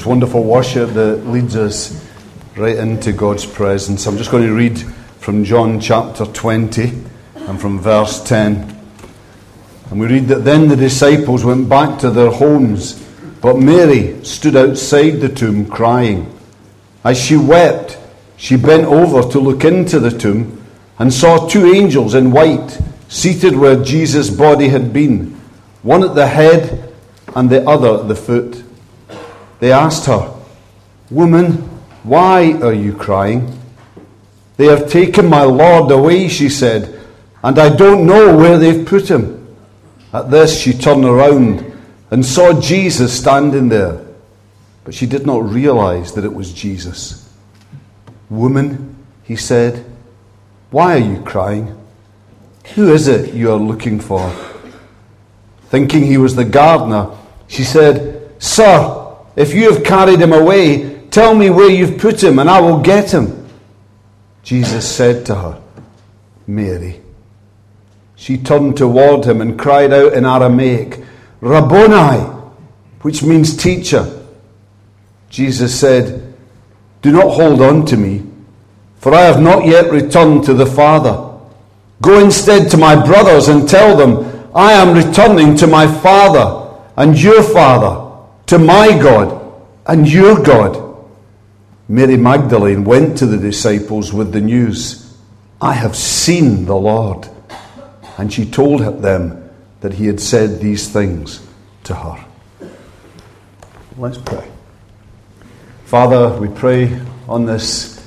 Just wonderful worship that leads us right into God's presence. I'm just going to read from John chapter 20 and from verse 10. And we read that then the disciples went back to their homes, but Mary stood outside the tomb crying. As she wept, she bent over to look into the tomb and saw two angels in white seated where Jesus' body had been, one at the head and the other at the foot. They asked her, Woman, why are you crying? They have taken my Lord away, she said, and I don't know where they've put him. At this, she turned around and saw Jesus standing there, but she did not realize that it was Jesus. Woman, he said, why are you crying? Who is it you are looking for? Thinking he was the gardener, she said, Sir, if you have carried him away, tell me where you've put him, and I will get him. Jesus said to her, Mary. She turned toward him and cried out in Aramaic, Rabboni, which means teacher. Jesus said, Do not hold on to me, for I have not yet returned to the Father. Go instead to my brothers and tell them, I am returning to my Father and your Father to my God and your God. Mary Magdalene went to the disciples with the news I have seen the Lord. And she told them that he had said these things to her. Let's pray. Father, we pray on this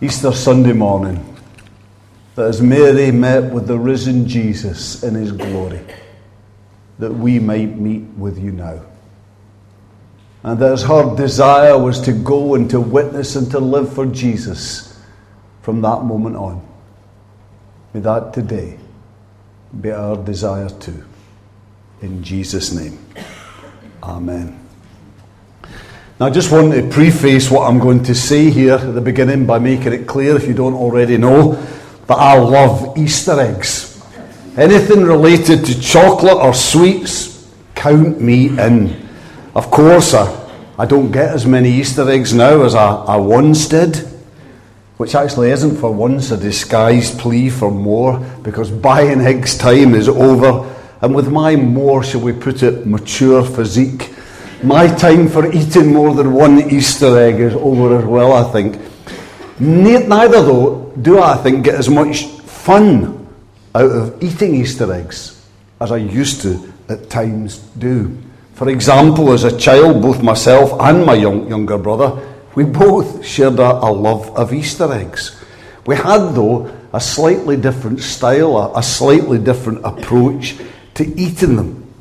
Easter Sunday morning that as Mary met with the risen Jesus in his glory, that we might meet with you now. And that her desire was to go and to witness and to live for Jesus from that moment on. May that today be our desire too. In Jesus' name. Amen. Now, I just want to preface what I'm going to say here at the beginning by making it clear, if you don't already know, that I love Easter eggs. Anything related to chocolate or sweets, count me in. Of course, I, I don't get as many Easter eggs now as I, I once did, which actually isn't for once a disguised plea for more, because buying eggs time is over. And with my more, shall we put it, mature physique, my time for eating more than one Easter egg is over as well, I think. Neither, though, do I think get as much fun out of eating Easter eggs as I used to at times do. For example, as a child, both myself and my young, younger brother, we both shared a, a, love of Easter eggs. We had, though, a slightly different style, a, a slightly different approach to eating them.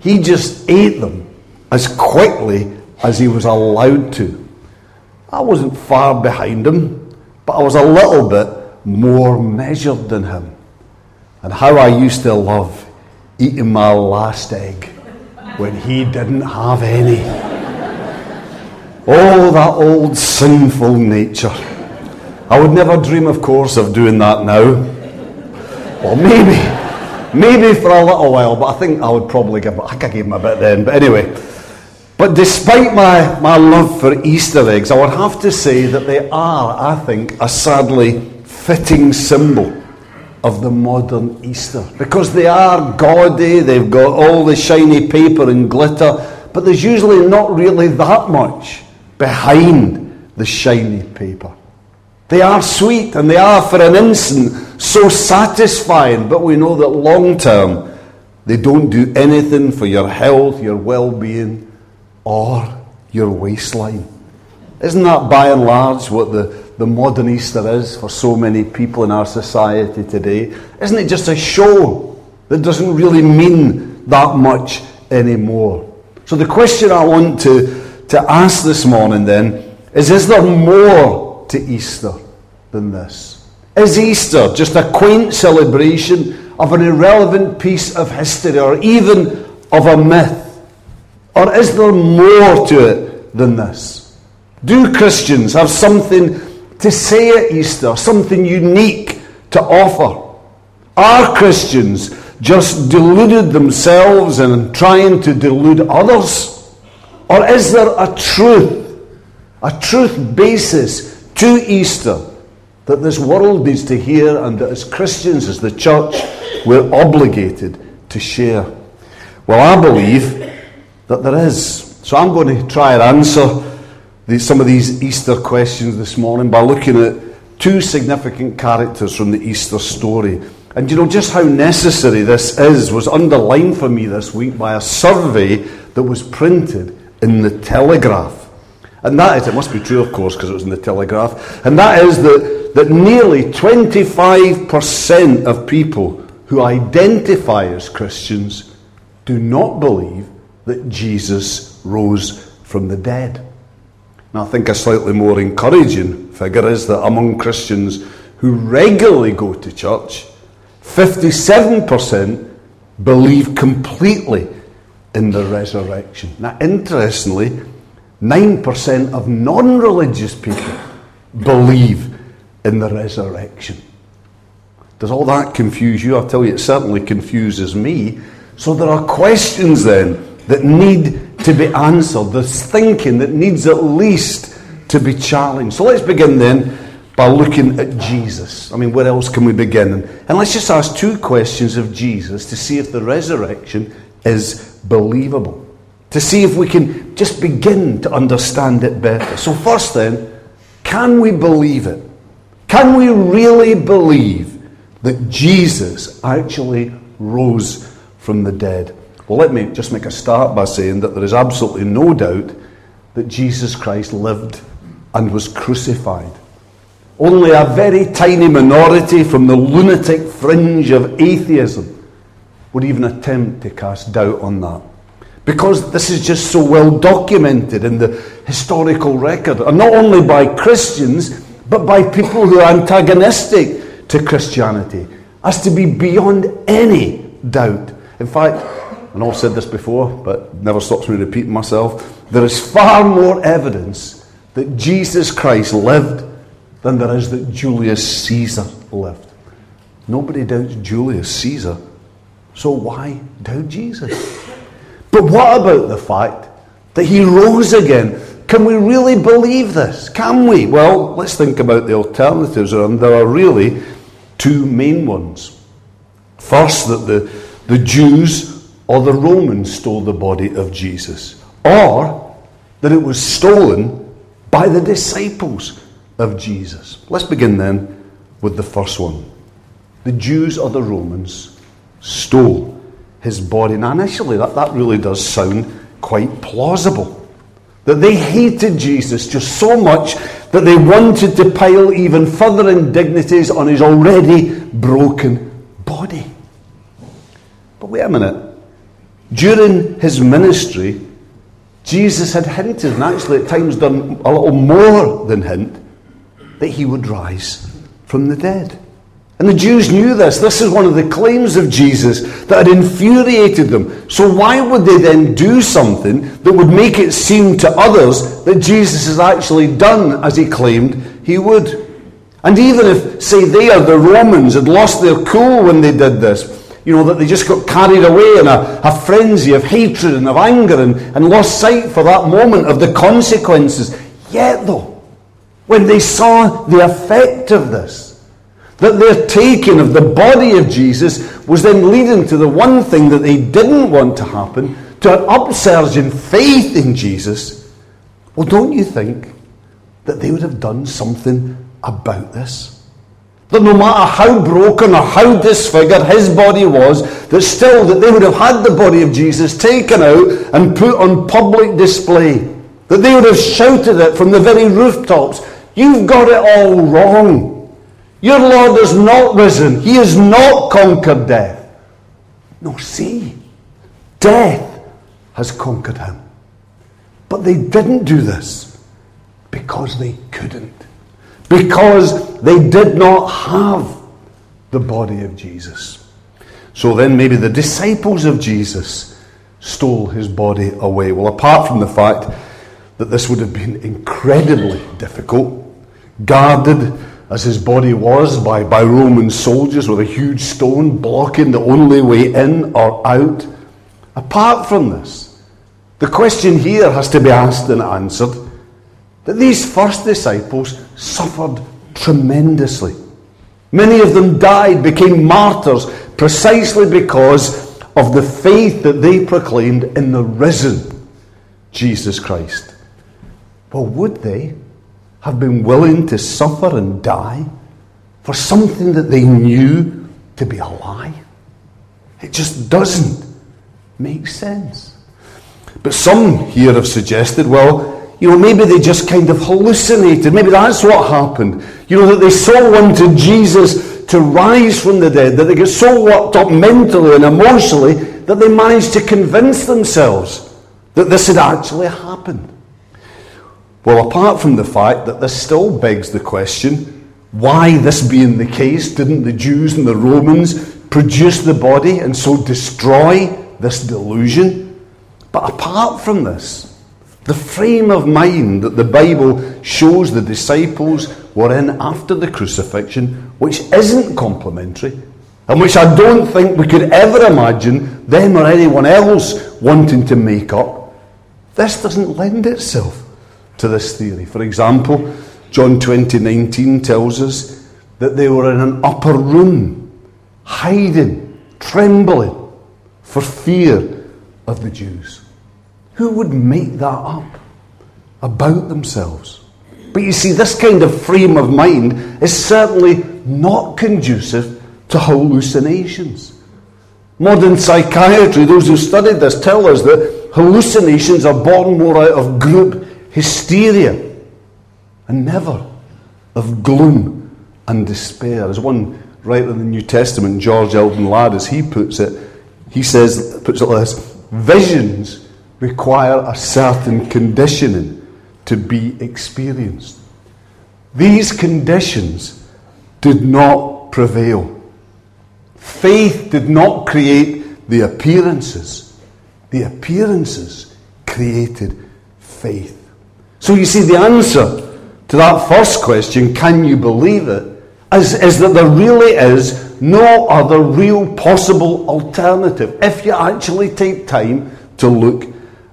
He just ate them as quickly as he was allowed to. I wasn't far behind him, but I was a little bit more measured than him. And how I used to love eating my last egg when he didn't have any. Oh, that old sinful nature. I would never dream, of course, of doing that now. Well, maybe, maybe for a little while, but I think I would probably give, I gave him a bit then. But anyway, but despite my, my love for Easter eggs, I would have to say that they are, I think, a sadly fitting symbol of the modern Easter because they are gaudy, they've got all the shiny paper and glitter, but there's usually not really that much behind the shiny paper. They are sweet and they are for an instant so satisfying, but we know that long term they don't do anything for your health, your well being, or your waistline. Isn't that by and large what the the modern Easter is for so many people in our society today? Isn't it just a show that doesn't really mean that much anymore? So, the question I want to, to ask this morning then is Is there more to Easter than this? Is Easter just a quaint celebration of an irrelevant piece of history or even of a myth? Or is there more to it than this? Do Christians have something to say at Easter, something unique to offer. Are Christians just deluded themselves and trying to delude others? Or is there a truth, a truth basis to Easter that this world needs to hear and that as Christians, as the church, we're obligated to share? Well, I believe that there is. So I'm going to try and answer these, some of these Easter questions this morning by looking at two significant characters from the Easter story. And you know, just how necessary this is was underlined for me this week by a survey that was printed in the Telegraph. And that is, it must be true, of course, because it was in the Telegraph, and that is that, that nearly 25% of people who identify as Christians do not believe that Jesus rose from the dead. And I think a slightly more encouraging figure is that among Christians who regularly go to church, 57% believe completely in the resurrection. Now, interestingly, 9% of non religious people believe in the resurrection. Does all that confuse you? I'll tell you, it certainly confuses me. So there are questions then that need to be answered. There's thinking that needs at least to be challenged. So let's begin then by looking at Jesus. I mean, where else can we begin? And let's just ask two questions of Jesus to see if the resurrection is believable. To see if we can just begin to understand it better. So, first then, can we believe it? Can we really believe that Jesus actually rose from the dead? Well, let me just make a start by saying that there is absolutely no doubt that Jesus Christ lived and was crucified. Only a very tiny minority from the lunatic fringe of atheism would even attempt to cast doubt on that. Because this is just so well documented in the historical record, and not only by Christians, but by people who are antagonistic to Christianity, as to be beyond any doubt. In fact, and I've said this before, but never stops me repeating myself, there is far more evidence that Jesus Christ lived than there is that Julius Caesar lived. Nobody doubts Julius Caesar, so why doubt Jesus? But what about the fact that he rose again? Can we really believe this? Can we? Well, let's think about the alternatives, and there are really two main ones. First, that the, the Jews or the Romans stole the body of Jesus, or that it was stolen by the disciples of Jesus. Let's begin then with the first one. The Jews or the Romans stole his body. Now, initially, that, that really does sound quite plausible. That they hated Jesus just so much that they wanted to pile even further indignities on his already broken body. But wait a minute. During his ministry, Jesus had hinted, and actually at times done a little more than hint, that he would rise from the dead. And the Jews knew this. This is one of the claims of Jesus that had infuriated them. So, why would they then do something that would make it seem to others that Jesus has actually done as he claimed he would? And even if, say, they or the Romans had lost their cool when they did this, you know, that they just got carried away in a, a frenzy of hatred and of anger and, and lost sight for that moment of the consequences. Yet, though, when they saw the effect of this, that their taking of the body of Jesus was then leading to the one thing that they didn't want to happen, to an upsurge in faith in Jesus, well, don't you think that they would have done something about this? That no matter how broken or how disfigured his body was, that still that they would have had the body of Jesus taken out and put on public display. That they would have shouted it from the very rooftops, You've got it all wrong. Your Lord is not risen. He has not conquered death. No, see, death has conquered him. But they didn't do this because they couldn't because they did not have the body of Jesus. So then maybe the disciples of Jesus stole his body away. Well, apart from the fact that this would have been incredibly difficult, guarded as his body was by, by Roman soldiers with a huge stone blocking the only way in or out, apart from this, The question here has to be asked and answered that these first disciples suffered tremendously. Many of them died, became martyrs, precisely because of the faith that they proclaimed in the risen Jesus Christ. Well, would they have been willing to suffer and die for something that they knew to be a lie? It just doesn't make sense. But some here have suggested, well, you know, maybe they just kind of hallucinated. Maybe that's what happened. You know, that they so wanted Jesus to rise from the dead, that they get so worked up mentally and emotionally that they managed to convince themselves that this had actually happened. Well, apart from the fact that this still begs the question why, this being the case, didn't the Jews and the Romans produce the body and so destroy this delusion? But apart from this, the frame of mind that the Bible shows the disciples were in after the crucifixion, which isn't complimentary, and which I don't think we could ever imagine them or anyone else wanting to make up, this doesn't lend itself to this theory. For example, John 20 19 tells us that they were in an upper room, hiding, trembling for fear of the Jews. Who would make that up about themselves? But you see, this kind of frame of mind is certainly not conducive to hallucinations. Modern psychiatry, those who studied this, tell us that hallucinations are born more out of group hysteria and never of gloom and despair. As one writer in the New Testament, George Eldon Ladd, as he puts it, he says, puts it like this Visions require a certain conditioning to be experienced. These conditions did not prevail. Faith did not create the appearances, the appearances created faith. So you see, the answer to that first question, can you believe it, is, is that there really is no other real possible alternative if you actually take time to look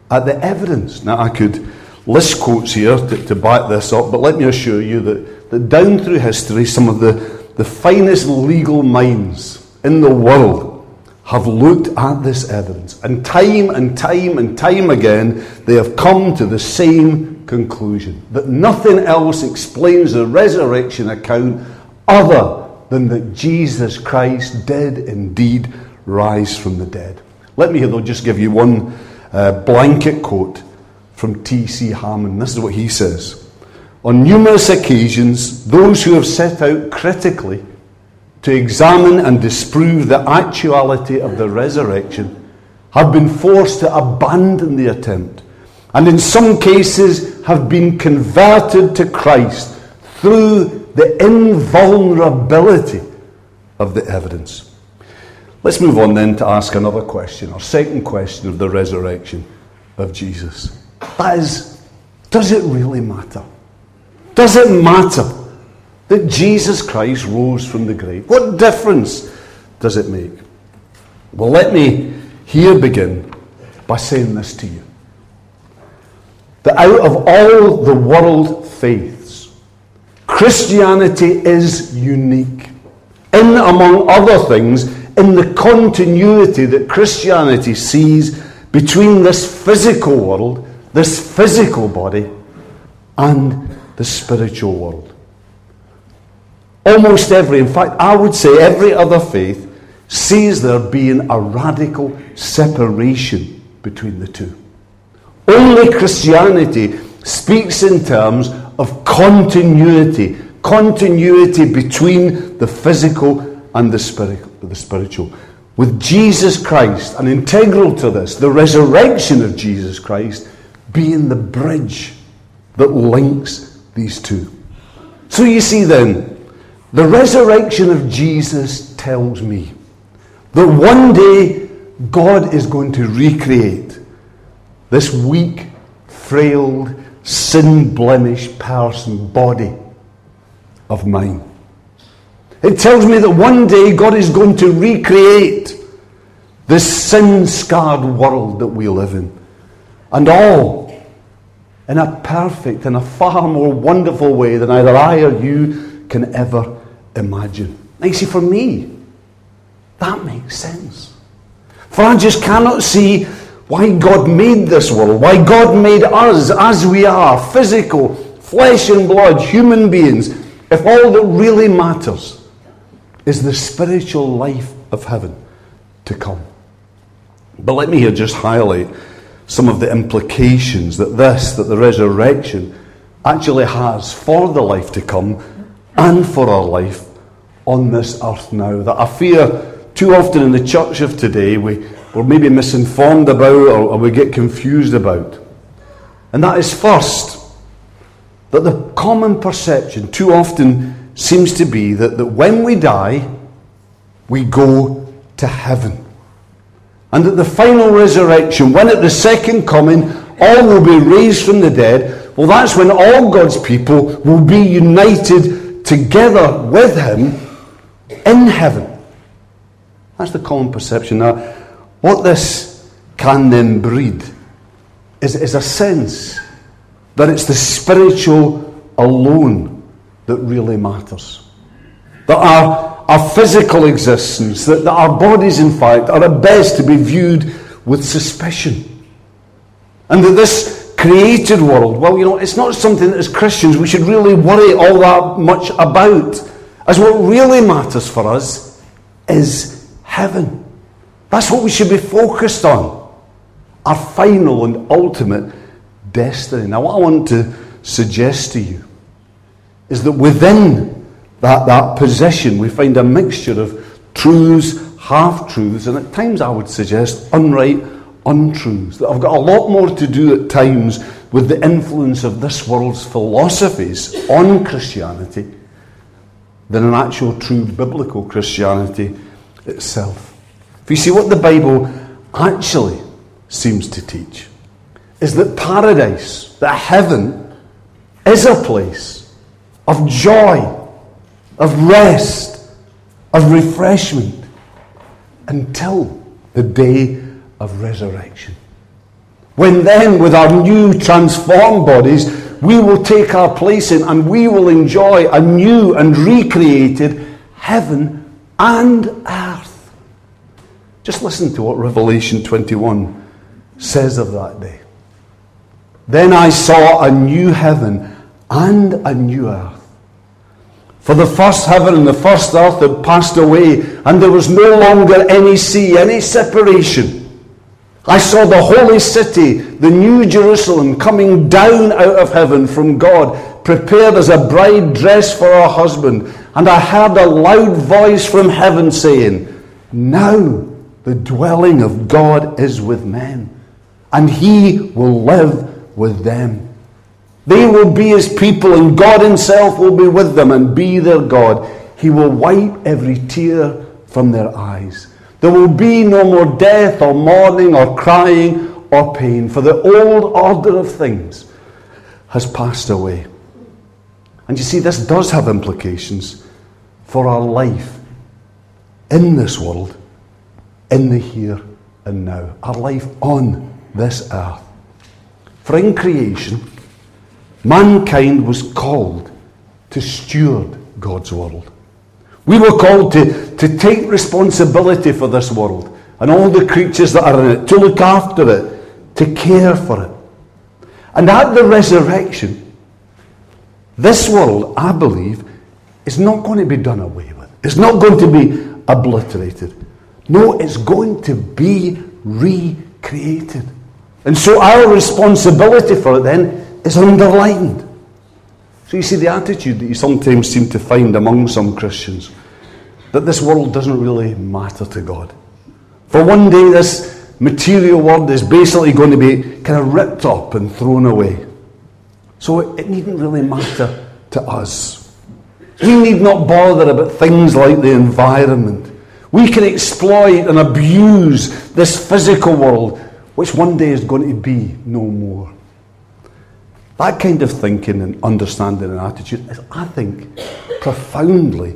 at the evidence. Now, I could list quotes here to, to back this up, but let me assure you that, that down through history, some of the, the finest legal minds in the world have looked at this evidence. And time and time and time again, they have come to the same conclusion that nothing else explains the resurrection account other than that Jesus Christ did indeed rise from the dead. Let me, though, just give you one uh, blanket quote from T.C. Hammond. This is what he says. On numerous occasions, those who have set out critically to examine and disprove the actuality of the resurrection have been forced to abandon the attempt, and in some cases have been converted to Christ through the invulnerability of the evidence. Let's move on then to ask another question, our second question of the resurrection of Jesus. That is, does it really matter? Does it matter that Jesus Christ rose from the grave? What difference does it make? Well, let me here begin by saying this to you. That out of all the world faiths, Christianity is unique. In, among other things, in the continuity that Christianity sees between this physical world, this physical body, and the spiritual world. Almost every, in fact, I would say every other faith sees there being a radical separation between the two. Only Christianity speaks in terms of continuity, continuity between the physical and the, the spiritual. With Jesus Christ, and integral to this, the resurrection of Jesus Christ being the bridge that links these two. So you see then, the resurrection of Jesus tells me that one day God is going to recreate this weak, frail, sin blemished person body of mine. It tells me that one day God is going to recreate this sin scarred world that we live in. and all in a perfect and a far more wonderful way than either I or you can ever imagine. Now, you see, for me, that makes sense. For I just cannot see why God made this world, why God made us as we are, physical, flesh and blood, human beings, if all that really matters is the spiritual life of heaven to come. But let me here just highlight some of the implications that this, that the resurrection, actually has for the life to come and for our life on this earth now. That I fear too often in the church of today we, we're maybe misinformed about or, or we get confused about. And that is first, that the common perception too often seems to be that, that when we die, we go to heaven. And at the final resurrection, when at the second coming, all will be raised from the dead, well, that's when all God's people will be united together with Him in heaven. That's the common perception. Now, what this can then breed is, is a sense that it's the spiritual alone that really matters. That our our physical existence, that, that our bodies, in fact, are at best to be viewed with suspicion. And that this created world, well, you know, it's not something that as Christians we should really worry all that much about. As what really matters for us is heaven. That's what we should be focused on. Our final and ultimate destiny. Now, what I want to suggest to you is that within that, that position, we find a mixture of truths, half truths, and at times I would suggest unright untruths that I've got a lot more to do at times with the influence of this world's philosophies on Christianity than an actual true biblical Christianity itself. If you see what the Bible actually seems to teach, is that paradise, that heaven, is a place of joy of rest, of refreshment, until the day of resurrection. When then, with our new transformed bodies, we will take our place in and we will enjoy a new and recreated heaven and earth. Just listen to what Revelation 21 says of that day. Then I saw a new heaven and a new earth. For the first heaven and the first earth had passed away, and there was no longer any sea, any separation. I saw the holy city, the new Jerusalem, coming down out of heaven from God, prepared as a bride dressed for her husband. And I heard a loud voice from heaven saying, Now the dwelling of God is with men, and he will live with them. They will be his people, and God himself will be with them and be their God. He will wipe every tear from their eyes. There will be no more death, or mourning, or crying, or pain, for the old order of things has passed away. And you see, this does have implications for our life in this world, in the here and now, our life on this earth. For in creation, mankind was called to steward God's world. We were called to, to take responsibility for this world and all the creatures that are in it, to look after it, to care for it. And at the resurrection, this world, I believe, is not going to be done away with. It's not going to be obliterated. No, it's going to be recreated. And so our responsibility for it then is underlined. So you see the attitude that you sometimes seem to find among some Christians that this world doesn't really matter to God. For one day, this material world is basically going to be kind of ripped up and thrown away. So it, it needn't really matter to us. We need not bother about things like the environment. We can exploit and abuse this physical world, which one day is going to be no more. That kind of thinking and understanding and attitude is, I think, profoundly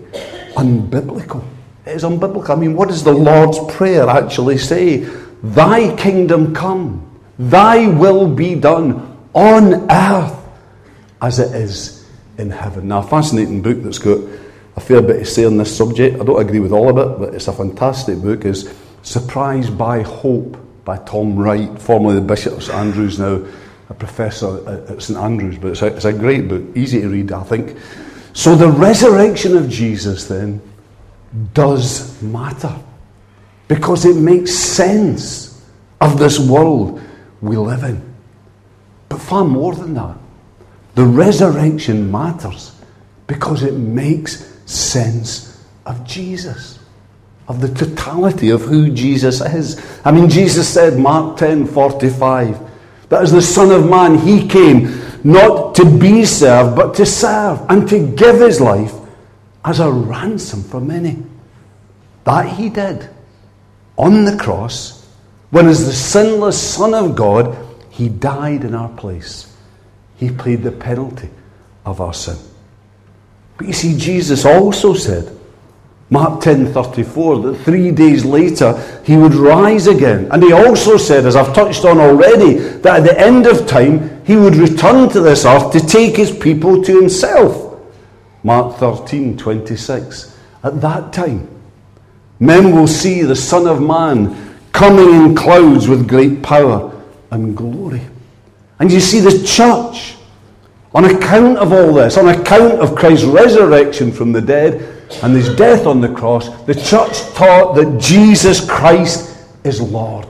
unbiblical. It is unbiblical. I mean, what does the Lord's Prayer actually say? Thy kingdom come, Thy will be done on earth as it is in heaven. Now, a fascinating book that's got a fair bit to say on this subject. I don't agree with all of it, but it's a fantastic book. Is Surprised by Hope by Tom Wright, formerly the Bishop of St Andrews, now a professor at St Andrews. But it's a, it's a great book, easy to read, I think. So the resurrection of Jesus then does matter because it makes sense of this world we live in. But far more than that, the resurrection matters because it makes sense of Jesus, of the totality of who Jesus is. I mean, Jesus said, Mark 10 45, that as the Son of Man, he came not to be served, but to serve and to give his life as a ransom for many. That he did on the cross, when as the sinless Son of God, he died in our place. He paid the penalty of our sin. But you see, Jesus also said, Mark 10:34 that 3 days later he would rise again. And he also said as I've touched on already that at the end of time he would return to this earth to take his people to himself. Mark 13:26 At that time men will see the son of man coming in clouds with great power and glory. And you see the church on account of all this, on account of Christ's resurrection from the dead and his death on the cross, the church taught that Jesus Christ is Lord.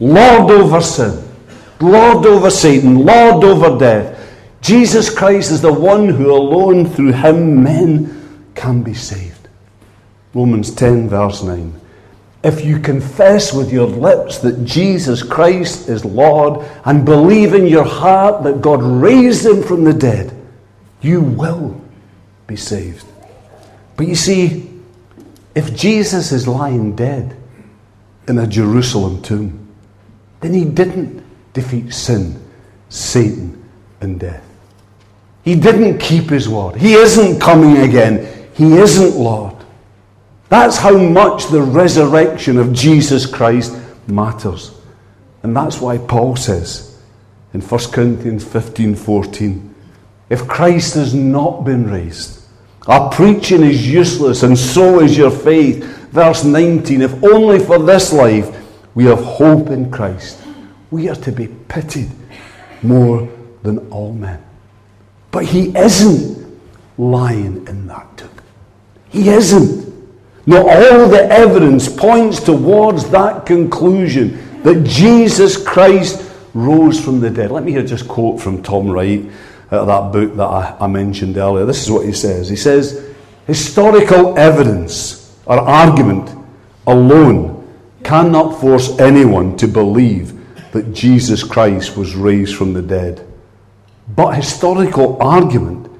Lord over sin, Lord over Satan, Lord over death. Jesus Christ is the one who alone, through him, men can be saved. Romans 10, verse 9. If you confess with your lips that Jesus Christ is Lord and believe in your heart that God raised him from the dead, you will be saved. But you see, if Jesus is lying dead in a Jerusalem tomb, then he didn't defeat sin, Satan, and death. He didn't keep his word. He isn't coming again. He isn't Lord. That's how much the resurrection of Jesus Christ matters. And that's why Paul says in 1 Corinthians 15 14, if Christ has not been raised, our preaching is useless, and so is your faith. Verse 19, if only for this life we have hope in Christ, we are to be pitied more than all men. But he isn't lying in that tomb. He isn't. Now, all the evidence points towards that conclusion that Jesus Christ rose from the dead. Let me here just quote from Tom Wright, uh, that book that I, I mentioned earlier. This is what he says. He says, Historical evidence or argument alone cannot force anyone to believe that Jesus Christ was raised from the dead. But historical argument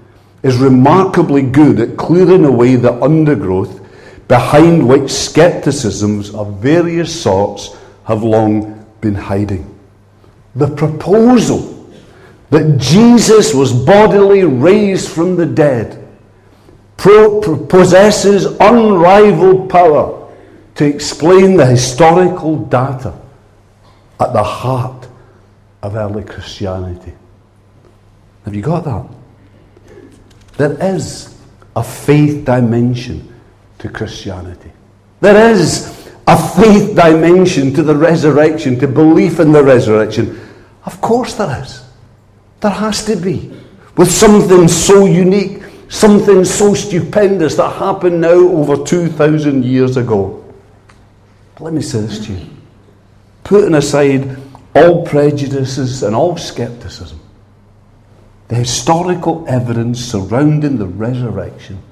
is remarkably good at clearing away the undergrowth behind which skepticisms of various sorts have long been hiding. The proposal that Jesus was bodily raised from the dead possesses unrivaled power to explain the historical data at the heart of early Christianity. Have you got that? There is a faith dimension to Christianity. There is a faith dimension to the resurrection, to belief in the resurrection. Of course, there is. There has to be. With something so unique, something so stupendous that happened now over 2,000 years ago. But let me say this to you putting aside all prejudices and all skepticism, the historical evidence surrounding the resurrection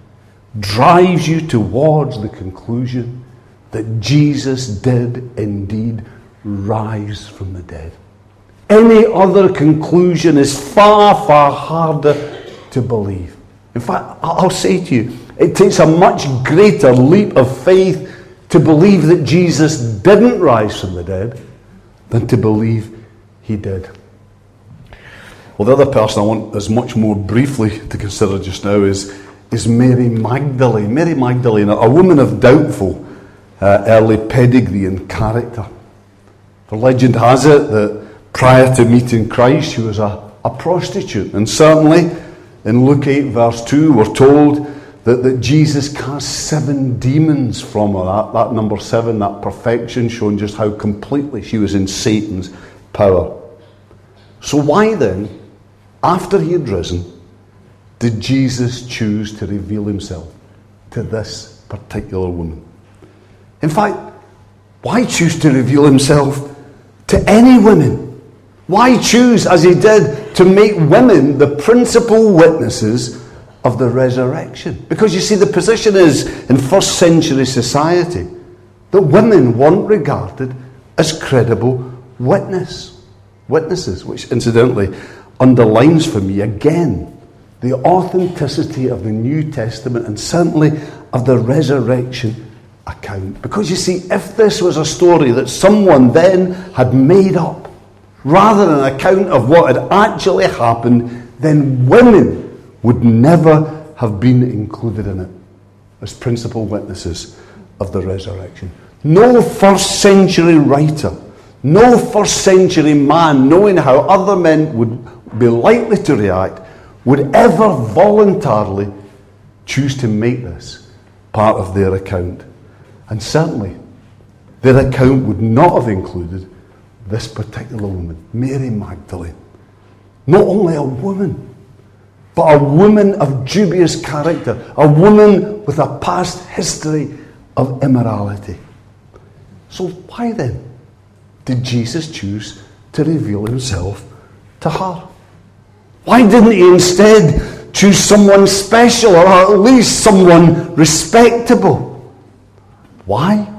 drives you towards the conclusion that Jesus did indeed rise from the dead. Any other conclusion is far, far harder to believe. In fact, I'll say to you, it takes a much greater leap of faith to believe that Jesus didn't rise from the dead than to believe he did. Well, the other person I want as much more briefly to consider just now is is Mary Magdalene. Mary Magdalene, a woman of doubtful uh, early pedigree and character. For legend has it that Prior to meeting Christ, she was a, a prostitute. And certainly in Luke 8, verse 2, we're told that, that Jesus cast seven demons from her. That, that number seven, that perfection, showing just how completely she was in Satan's power. So, why then, after he had risen, did Jesus choose to reveal himself to this particular woman? In fact, why choose to reveal himself to any women? Why choose, as he did, to make women the principal witnesses of the resurrection? Because you see, the position is in first century society that women weren't regarded as credible witness, witnesses, which incidentally underlines for me again the authenticity of the New Testament and certainly of the resurrection account. Because you see, if this was a story that someone then had made up, rather than an account of what had actually happened, then women would never have been included in it as principal witnesses of the resurrection. No first century writer, no first century man, knowing how other men would be likely to react, would ever voluntarily choose to make this part of their account. And certainly, their account would not have included this particular woman, Mary Magdalene. Not only a woman, but a woman of dubious character, a woman with a past history of immorality. So, why then did Jesus choose to reveal himself to her? Why didn't he instead choose someone special or at least someone respectable? Why?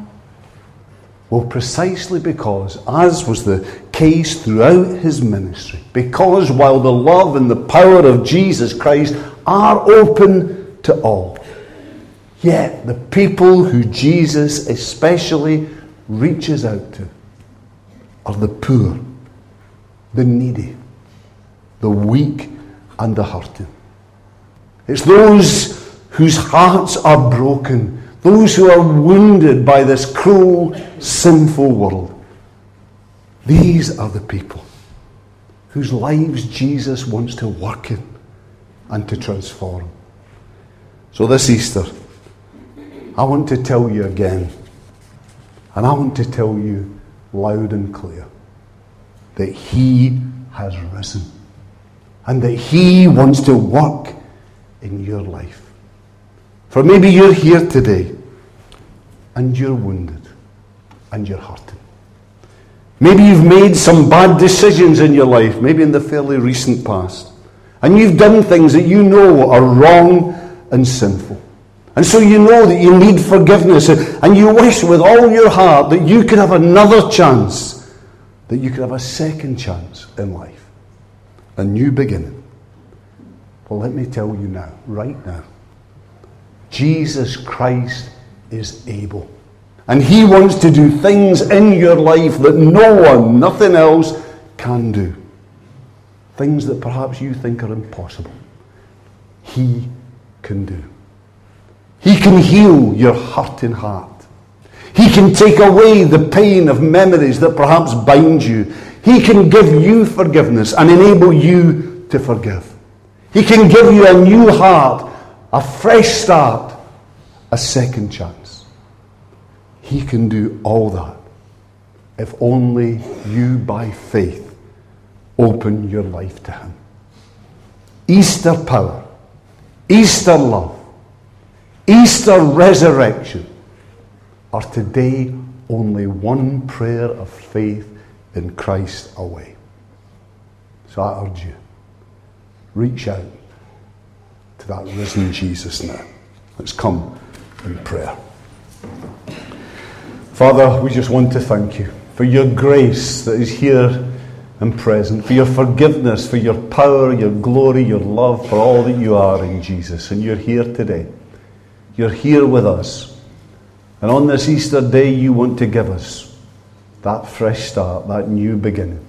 Well, precisely because, as was the case throughout his ministry, because while the love and the power of Jesus Christ are open to all, yet the people who Jesus especially reaches out to are the poor, the needy, the weak, and the hurting. It's those whose hearts are broken those who are wounded by this cruel, sinful world. These are the people whose lives Jesus wants to work in and to transform. So this Easter, I want to tell you again, and I want to tell you loud and clear that He has risen and that He wants to work in your life. For maybe you're here today and you're wounded and you're hurting. Maybe you've made some bad decisions in your life, maybe in the fairly recent past. And you've done things that you know are wrong and sinful. And so you know that you need forgiveness and you wish with all your heart that you could have another chance, that you could have a second chance in life, a new beginning. Well, let me tell you now, right now, Jesus Christ is able. And He wants to do things in your life that no one, nothing else, can do. Things that perhaps you think are impossible. He can do. He can heal your hurting heart. He can take away the pain of memories that perhaps bind you. He can give you forgiveness and enable you to forgive. He can give you a new heart a fresh start, a second chance. He can do all that if only you, by faith, open your life to Him. Easter power, Easter love, Easter resurrection are today only one prayer of faith in Christ away. So I urge you, reach out to that risen Jesus now. Let's come in prayer. Father, we just want to thank you for your grace that is here and present, for your forgiveness, for your power, your glory, your love, for all that you are in Jesus. And you're here today. You're here with us. And on this Easter day, you want to give us that fresh start, that new beginning.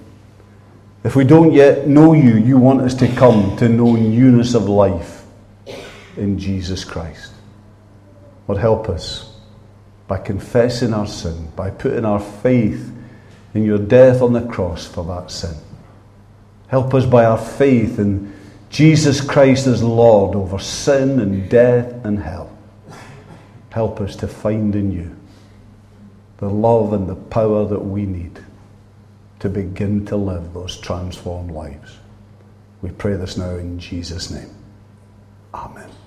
If we don't yet know you, you want us to come to know newness of life in Jesus Christ. Lord, help us by confessing our sin, by putting our faith in your death on the cross for that sin. Help us by our faith in Jesus Christ as Lord over sin and death and hell. Help us to find in you the love and the power that we need to begin to live those transformed lives. We pray this now in Jesus' name. Amen.